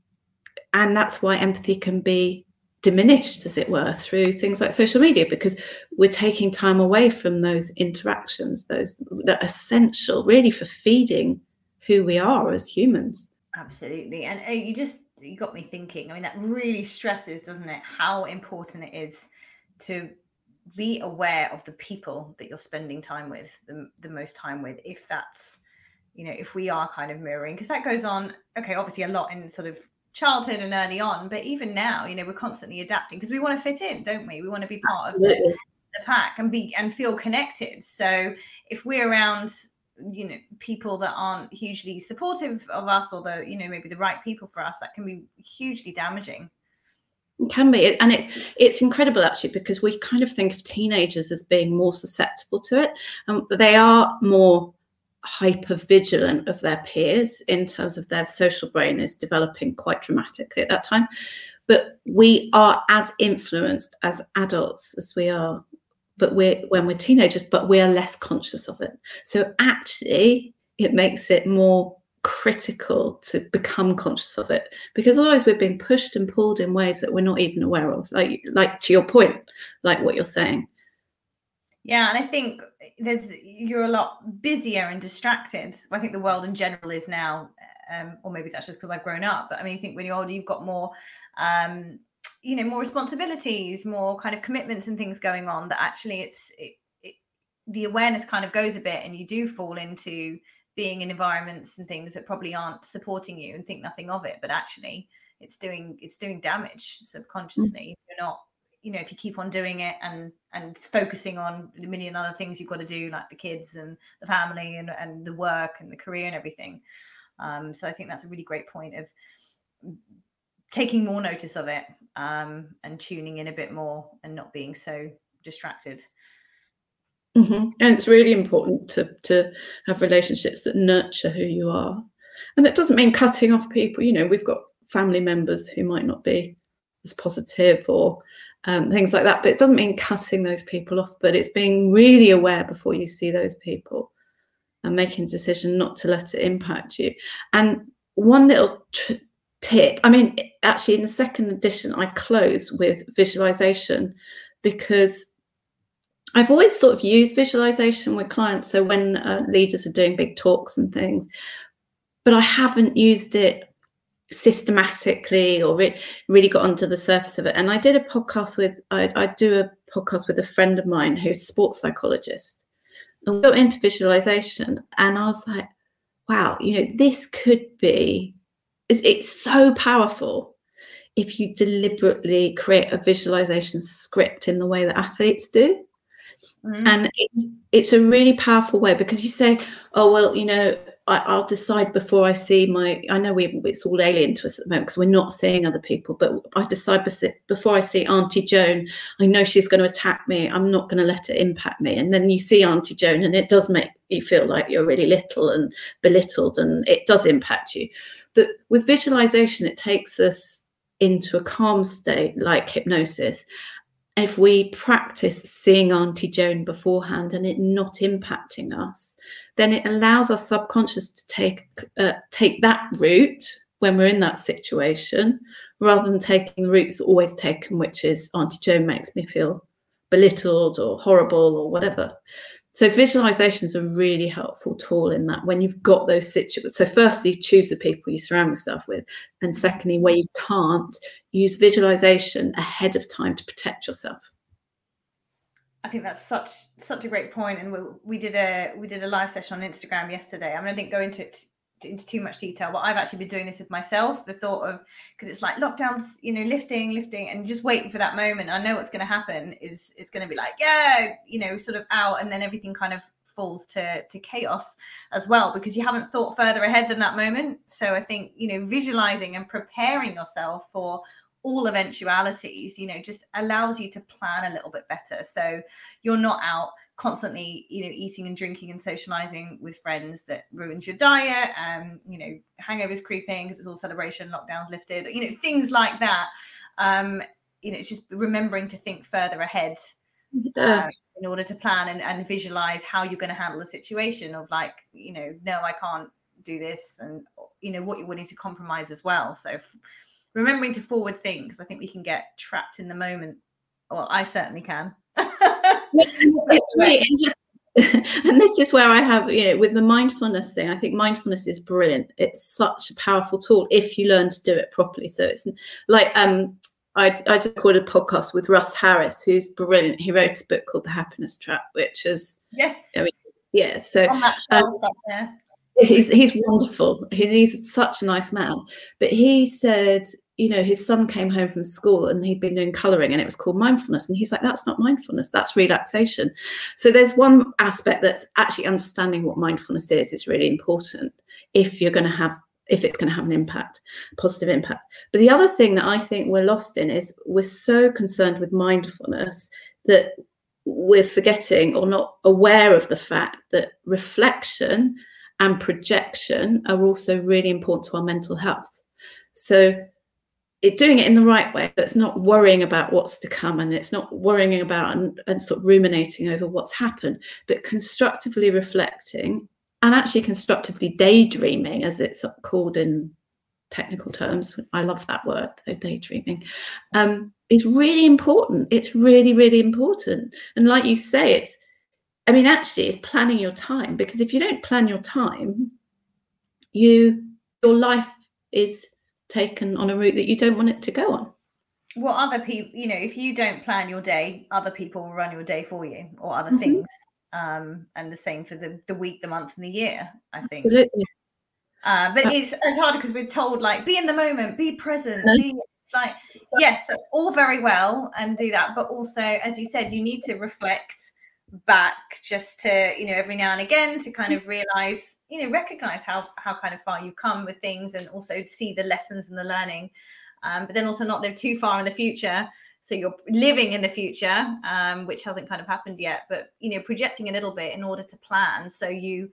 and that's why empathy can be diminished, as it were, through things like social media, because we're taking time away from those interactions, those that are essential really for feeding who we are as humans. Absolutely. And uh, you just you got me thinking. I mean, that really stresses, doesn't it, how important it is to be aware of the people that you're spending time with the, the most time with if that's you know if we are kind of mirroring because that goes on okay obviously a lot in sort of childhood and early on but even now you know we're constantly adapting because we want to fit in don't we? We want to be part Absolutely. of the, the pack and be and feel connected. So if we're around you know people that aren't hugely supportive of us or the you know maybe the right people for us that can be hugely damaging it can be, and it's it's incredible actually because we kind of think of teenagers as being more susceptible to it, and um, they are more hyper vigilant of their peers in terms of their social brain is developing quite dramatically at that time. But we are as influenced as adults as we are, but we're when we're teenagers, but we are less conscious of it. So actually, it makes it more critical to become conscious of it because otherwise we're being pushed and pulled in ways that we're not even aware of like like to your point like what you're saying. Yeah and i think there's you're a lot busier and distracted. I think the world in general is now um, or maybe that's just because i've grown up but i mean i think when you're older you've got more um, you know more responsibilities more kind of commitments and things going on that actually it's it, it, the awareness kind of goes a bit and you do fall into being in environments and things that probably aren't supporting you and think nothing of it but actually it's doing it's doing damage subconsciously. Mm. you're not you know if you keep on doing it and and focusing on a million other things you've got to do like the kids and the family and, and the work and the career and everything. Um, so i think that's a really great point of taking more notice of it um, and tuning in a bit more and not being so distracted Mm-hmm. And it's really important to to have relationships that nurture who you are, and that doesn't mean cutting off people. You know, we've got family members who might not be as positive, or um, things like that. But it doesn't mean cutting those people off, but it's being really aware before you see those people and making a decision not to let it impact you. And one little t- tip I mean, actually, in the second edition, I close with visualization because I've always sort of used visualization with clients. So when uh, leaders are doing big talks and things, but I haven't used it systematically or re- really got onto the surface of it. And I did a podcast with, I, I do a podcast with a friend of mine who's a sports psychologist. And we got into visualization. And I was like, wow, you know, this could be, it's, it's so powerful if you deliberately create a visualization script in the way that athletes do. Mm-hmm. And it's it's a really powerful way because you say, oh well, you know, I, will decide before I see my. I know we it's all alien to us at the moment because we're not seeing other people, but I decide before I see Auntie Joan. I know she's going to attack me. I'm not going to let it impact me. And then you see Auntie Joan, and it does make you feel like you're really little and belittled, and it does impact you. But with visualization, it takes us into a calm state, like hypnosis, if we practice seeing Auntie Joan beforehand and it not impacting us, then it allows our subconscious to take uh, take that route when we're in that situation, rather than taking the routes always taken, which is Auntie Joan makes me feel belittled or horrible or whatever. So visualization is a really helpful tool in that when you've got those situations. So firstly, choose the people you surround yourself with, and secondly, where you can't, use visualization ahead of time to protect yourself. I think that's such such a great point, and we, we did a we did a live session on Instagram yesterday. I mean, I didn't go into it into too much detail, but I've actually been doing this with myself. The thought of because it's like lockdowns, you know, lifting, lifting, and just waiting for that moment. I know what's going to happen is it's going to be like, yeah, you know, sort of out, and then everything kind of falls to to chaos as well because you haven't thought further ahead than that moment. So I think you know, visualizing and preparing yourself for all eventualities, you know, just allows you to plan a little bit better. So you're not out constantly you know eating and drinking and socializing with friends that ruins your diet um you know hangovers creeping because it's all celebration lockdowns lifted you know things like that. Um you know it's just remembering to think further ahead yeah. uh, in order to plan and, and visualize how you're going to handle the situation of like you know no i can't do this and you know what you're willing to compromise as well. So f- remembering to forward things i think we can get trapped in the moment. Well i certainly can *laughs* it's really *laughs* and this is where I have, you know, with the mindfulness thing, I think mindfulness is brilliant. It's such a powerful tool if you learn to do it properly. So it's like um I, I just recorded a podcast with Russ Harris, who's brilliant. He wrote a book called The Happiness Trap, which is yes, I mean, yeah. So um, he's he's wonderful. He, he's such a nice man. But he said you know, his son came home from school and he'd been doing coloring and it was called mindfulness. And he's like, that's not mindfulness, that's relaxation. So there's one aspect that's actually understanding what mindfulness is is really important if you're going to have if it's going to have an impact, positive impact. But the other thing that I think we're lost in is we're so concerned with mindfulness that we're forgetting or not aware of the fact that reflection and projection are also really important to our mental health. So it doing it in the right way. So it's not worrying about what's to come and it's not worrying about and, and sort of ruminating over what's happened, but constructively reflecting and actually constructively daydreaming, as it's called in technical terms. I love that word, though, daydreaming. Um, is really important. It's really, really important. And like you say, it's I mean, actually, it's planning your time because if you don't plan your time, you your life is taken on a route that you don't want it to go on. Well, other people, you know, if you don't plan your day, other people will run your day for you or other mm-hmm. things. Um, and the same for the, the week, the month, and the year, I think. Absolutely. Uh, but it's, it's hard because we're told, like, be in the moment, be present. No. Be, it's like, yes, all very well and do that. But also, as you said, you need to reflect back just to you know every now and again to kind of realize you know recognize how how kind of far you come with things and also see the lessons and the learning. Um, but then also not live too far in the future. So you're living in the future um, which hasn't kind of happened yet but you know projecting a little bit in order to plan so you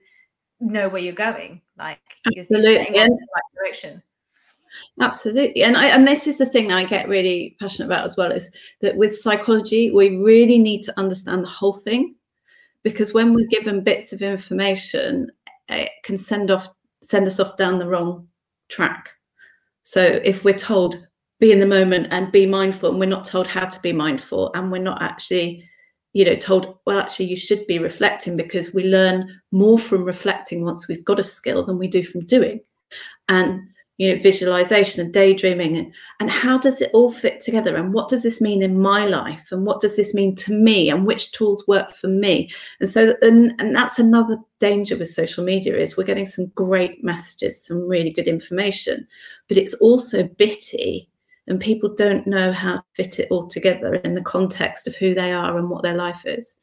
know where you're going like Absolutely. in the right direction Absolutely. And I and this is the thing that I get really passionate about as well is that with psychology, we really need to understand the whole thing. Because when we're given bits of information, it can send off send us off down the wrong track. So if we're told be in the moment and be mindful, and we're not told how to be mindful, and we're not actually, you know, told, well, actually, you should be reflecting because we learn more from reflecting once we've got a skill than we do from doing. And you know visualization and daydreaming and, and how does it all fit together? And what does this mean in my life? And what does this mean to me? And which tools work for me? And so and, and that's another danger with social media is we're getting some great messages some really good information but it's also bitty and people don't know how to fit it all together in the context of who they are and what their life is.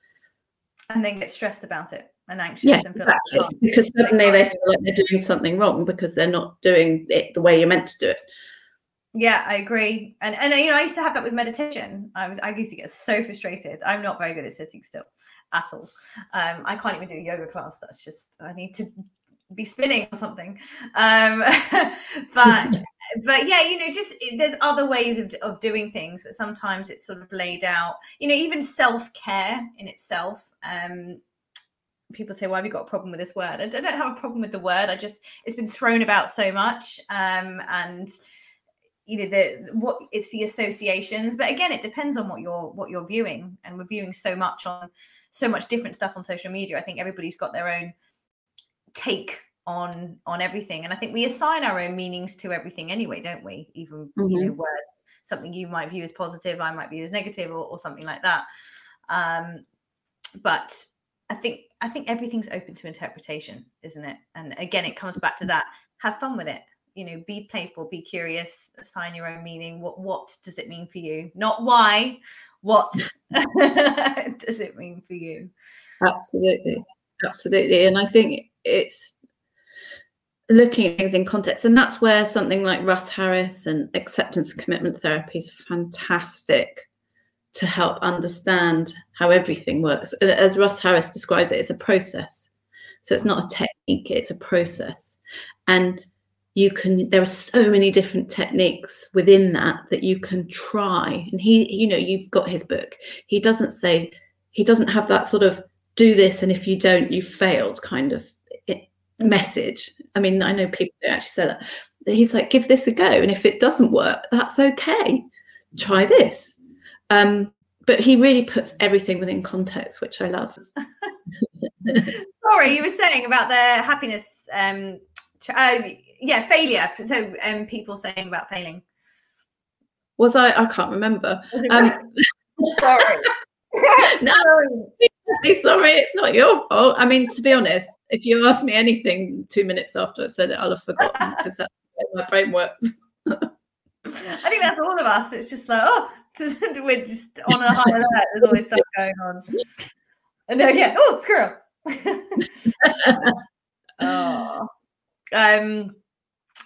And then get stressed about it and anxious yes, and feel exactly. like, because suddenly they feel like they're doing something wrong because they're not doing it the way you're meant to do it. Yeah, I agree. And and you know, I used to have that with meditation. I was I used to get so frustrated. I'm not very good at sitting still at all. Um, I can't even do a yoga class. That's just I need to be spinning or something. Um, *laughs* but *laughs* but yeah, you know, just there's other ways of of doing things, but sometimes it's sort of laid out. You know, even self care in itself. Um, people say, "Why have you got a problem with this word?" I don't have a problem with the word. I just it's been thrown about so much, um, and you know the what it's the associations. But again, it depends on what you're what you're viewing, and we're viewing so much on so much different stuff on social media. I think everybody's got their own take on on everything, and I think we assign our own meanings to everything anyway, don't we? Even mm-hmm. you know mm-hmm. words, something you might view as positive, I might view as negative, or, or something like that. Um, but I think I think everything's open to interpretation, isn't it? And again, it comes back to that. Have fun with it. You know, be playful, be curious, assign your own meaning. What what does it mean for you? Not why. What *laughs* does it mean for you? Absolutely. Absolutely. And I think it's looking at things in context. And that's where something like Russ Harris and acceptance and commitment therapy is fantastic to help understand how everything works. As Russ Harris describes it, it's a process. So it's not a technique, it's a process. And you can there are so many different techniques within that that you can try and he you know you've got his book he doesn't say he doesn't have that sort of do this and if you don't you failed kind of message i mean i know people don't actually say that he's like give this a go and if it doesn't work that's okay try this um, but he really puts everything within context, which I love. *laughs* Sorry, you were saying about the happiness. Um, uh, yeah, failure. So um, people saying about failing. Was I? I can't remember. Um, *laughs* sorry. *laughs* no, sorry, it's not your fault. I mean, to be honest, if you ask me anything two minutes after I said it, I'll have forgotten because that's my brain works. I think that's all of us. It's just like, oh, *laughs* we're just on a high alert. There's always stuff going on. And then yeah, oh, squirrel. *laughs* oh. Um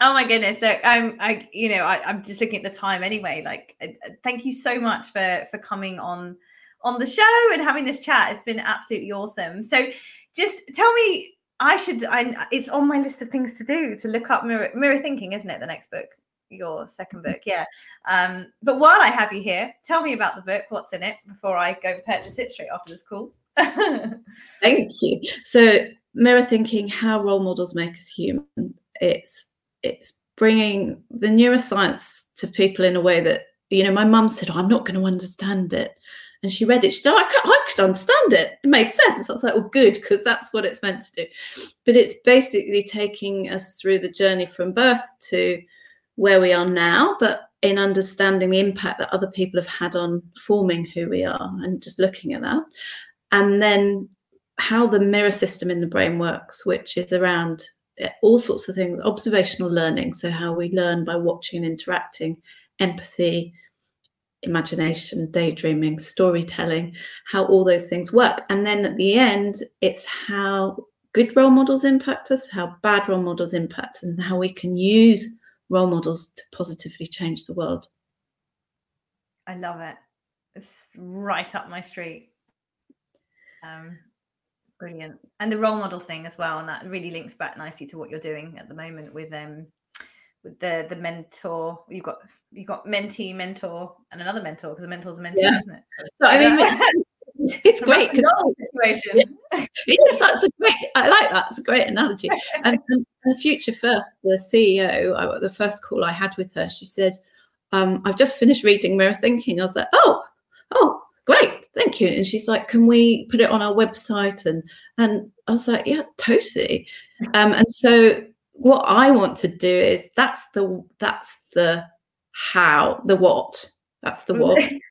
oh my goodness look i'm i you know I, i'm just looking at the time anyway like uh, uh, thank you so much for for coming on on the show and having this chat it's been absolutely awesome so just tell me i should I, it's on my list of things to do to look up mirror, mirror thinking isn't it the next book your second book yeah. Um but while i have you here tell me about the book what's in it before i go and purchase it straight after this call. *laughs* Thank you. So mirror thinking how role models make us human. It's it's bringing the neuroscience to people in a way that you know my mum said oh, i'm not going to understand it. And she read it she said I, could, I could understand it. It made sense. I was like well good because that's what it's meant to do. But it's basically taking us through the journey from birth to where we are now, but in understanding the impact that other people have had on forming who we are and just looking at that. And then how the mirror system in the brain works, which is around eh, all sorts of things observational learning. So, how we learn by watching and interacting, empathy, imagination, daydreaming, storytelling, how all those things work. And then at the end, it's how good role models impact us, how bad role models impact, and how we can use role models to positively change the world. I love it. It's right up my street. Um, brilliant. And the role model thing as well, and that really links back nicely to what you're doing at the moment with um with the the mentor. You've got you've got mentee, mentor, and another mentor because a mentor's a mentee, Yeah. isn't it? So I mean, *laughs* it's a great Russian because doll situation. *laughs* yes, that's a great. I like that. It's a great analogy. And, *laughs* and, and Future First, the CEO, I, the first call I had with her, she said, um, "I've just finished reading Mirror Thinking." I was like, "Oh, oh, great, thank you." And she's like, "Can we put it on our website?" And and I was like, "Yeah, totally." Um, and so what I want to do is that's the that's the how, the what. That's the what *laughs*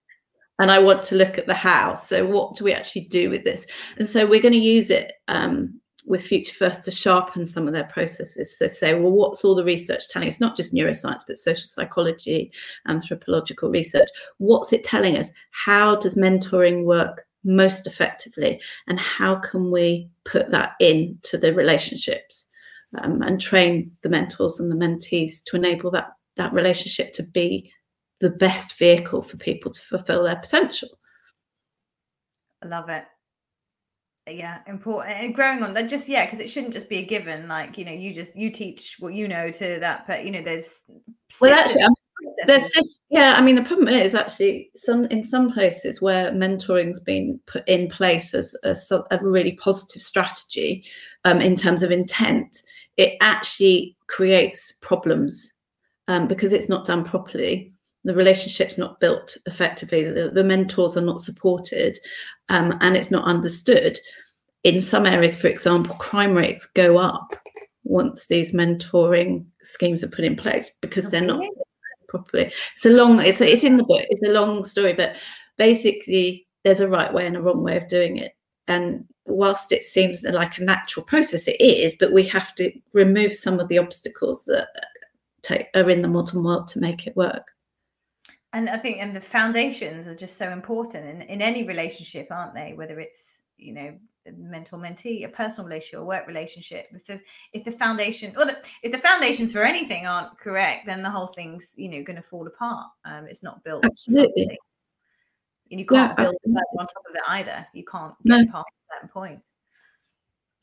and I want to look at the how. So, what do we actually do with this? And so, we're going to use it um, with Future First to sharpen some of their processes. So, say, well, what's all the research telling us? Not just neuroscience, but social psychology, anthropological research. What's it telling us? How does mentoring work most effectively? And how can we put that into the relationships um, and train the mentors and the mentees to enable that that relationship to be the best vehicle for people to fulfill their potential. I love it. Yeah, important and growing on that. Just yeah, because it shouldn't just be a given. Like you know, you just you teach what you know to that, but you know, there's Well, actually, I mean, there's yeah. I mean, the problem is actually some in some places where mentoring's been put in place as a, a really positive strategy um, in terms of intent, it actually creates problems um, because it's not done properly. The relationship's not built effectively. The, the mentors are not supported, um, and it's not understood. In some areas, for example, crime rates go up once these mentoring schemes are put in place because they're not properly. It's a long. It's it's in the book. It's a long story, but basically, there's a right way and a wrong way of doing it. And whilst it seems like a natural process, it is. But we have to remove some of the obstacles that take, are in the modern world to make it work. And I think and the foundations are just so important in, in any relationship, aren't they? Whether it's you know mentor mentee, a personal relationship, a work relationship. If the if the foundation or the, if the foundations for anything aren't correct, then the whole thing's you know going to fall apart. Um, it's not built. Absolutely. And you can't build absolutely. on top of it either. You can't No. get past a certain point.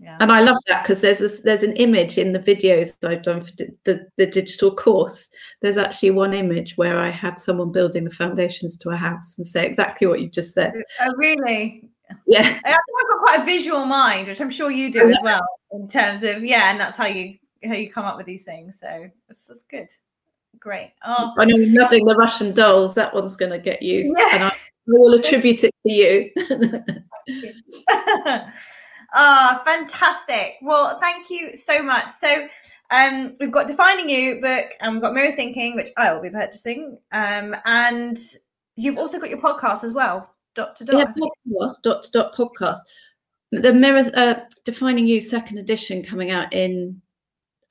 Yeah. And I love that because there's a, there's an image in the videos I've done for di- the, the digital course. There's actually one image where I have someone building the foundations to a house and say exactly what you've just said. Oh, really? Yeah, I- I've got quite a visual mind, which I'm sure you do oh, as well, in terms of yeah, and that's how you how you come up with these things. So that's, that's good. Great. Oh, I know loving the Russian dolls. That one's going to get used, Yeah. and I will attribute it to you. *laughs* *laughs* *laughs* Ah, fantastic. Well, thank you so much. So, um, we've got Defining You book and we've got Mirror Thinking, which I will be purchasing. Um, and you've also got your podcast as well, dot to dot. yeah, podcast dot to dot podcast. The mirror uh, defining you second edition coming out in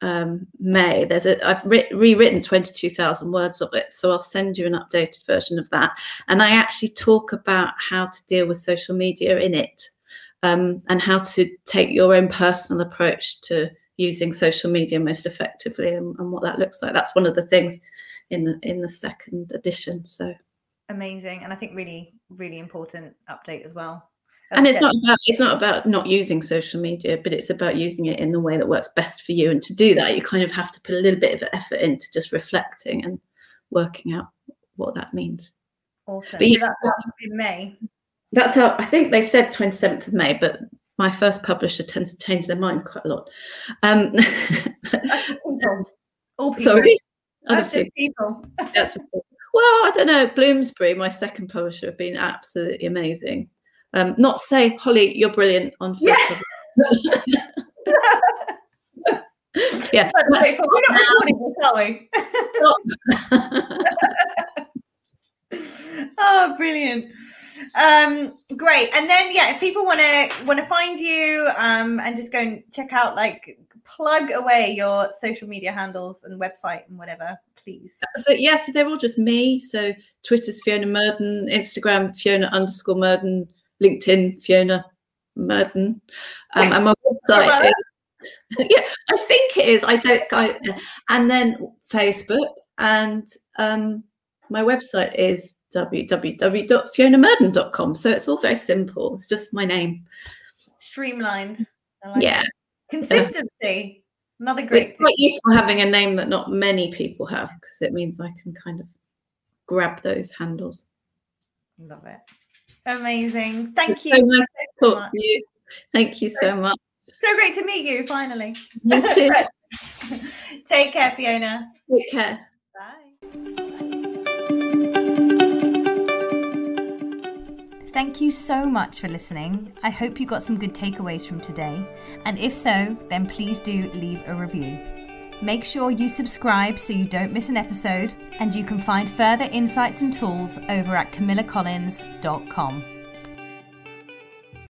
um, May. There's a I've writ- rewritten twenty two thousand words of it, so I'll send you an updated version of that. And I actually talk about how to deal with social media in it, um, and how to take your own personal approach to using social media most effectively, and, and what that looks like. That's one of the things in the in the second edition. So. Amazing. And I think really, really important update as well. and it's not about it's not about not using social media but it's about using it in the way that works best for you and to do that you kind of have to put a little bit of effort into just reflecting and working out what that means awesome. but So that's in May. That's how i think they said 27th of may but my first publisher tends to change their mind quite a lot um just. *laughs* All people. sorry That's just people. That's well, I don't know. Bloomsbury, my second publisher, have been absolutely amazing. Um, not say, Holly, you're brilliant on *laughs* Yeah. Facebook. yeah, that's- wait, we're not recording this, are we? *laughs* *laughs* oh, brilliant. Um, great. And then yeah, if people want to want to find you um and just go and check out like plug away your social media handles and website and whatever, please. so yeah, so they're all just me. So Twitter's Fiona Murden, Instagram Fiona underscore Murden, LinkedIn Fiona Murden, um, and my *laughs* website. Is, *laughs* yeah, I think it is. I don't. I, and then Facebook and um, my website is www.fionamurden.com. So it's all very simple. It's just my name. Streamlined. Like Yeah. it. Consistency Another great. It's quite useful having a name that not many people have because it means I can kind of grab those handles. Love it. Amazing. Thank It's you. so nice so Talk much. to you. Thank you so much. So great to meet you finally. You. *laughs* Take care, Fiona. Take care. Thank you so much for listening. I hope you got some good takeaways from today. And if so, then please do leave a review. Make sure you subscribe so you don't miss an episode, and you can find further insights and tools over at camillacollins.com.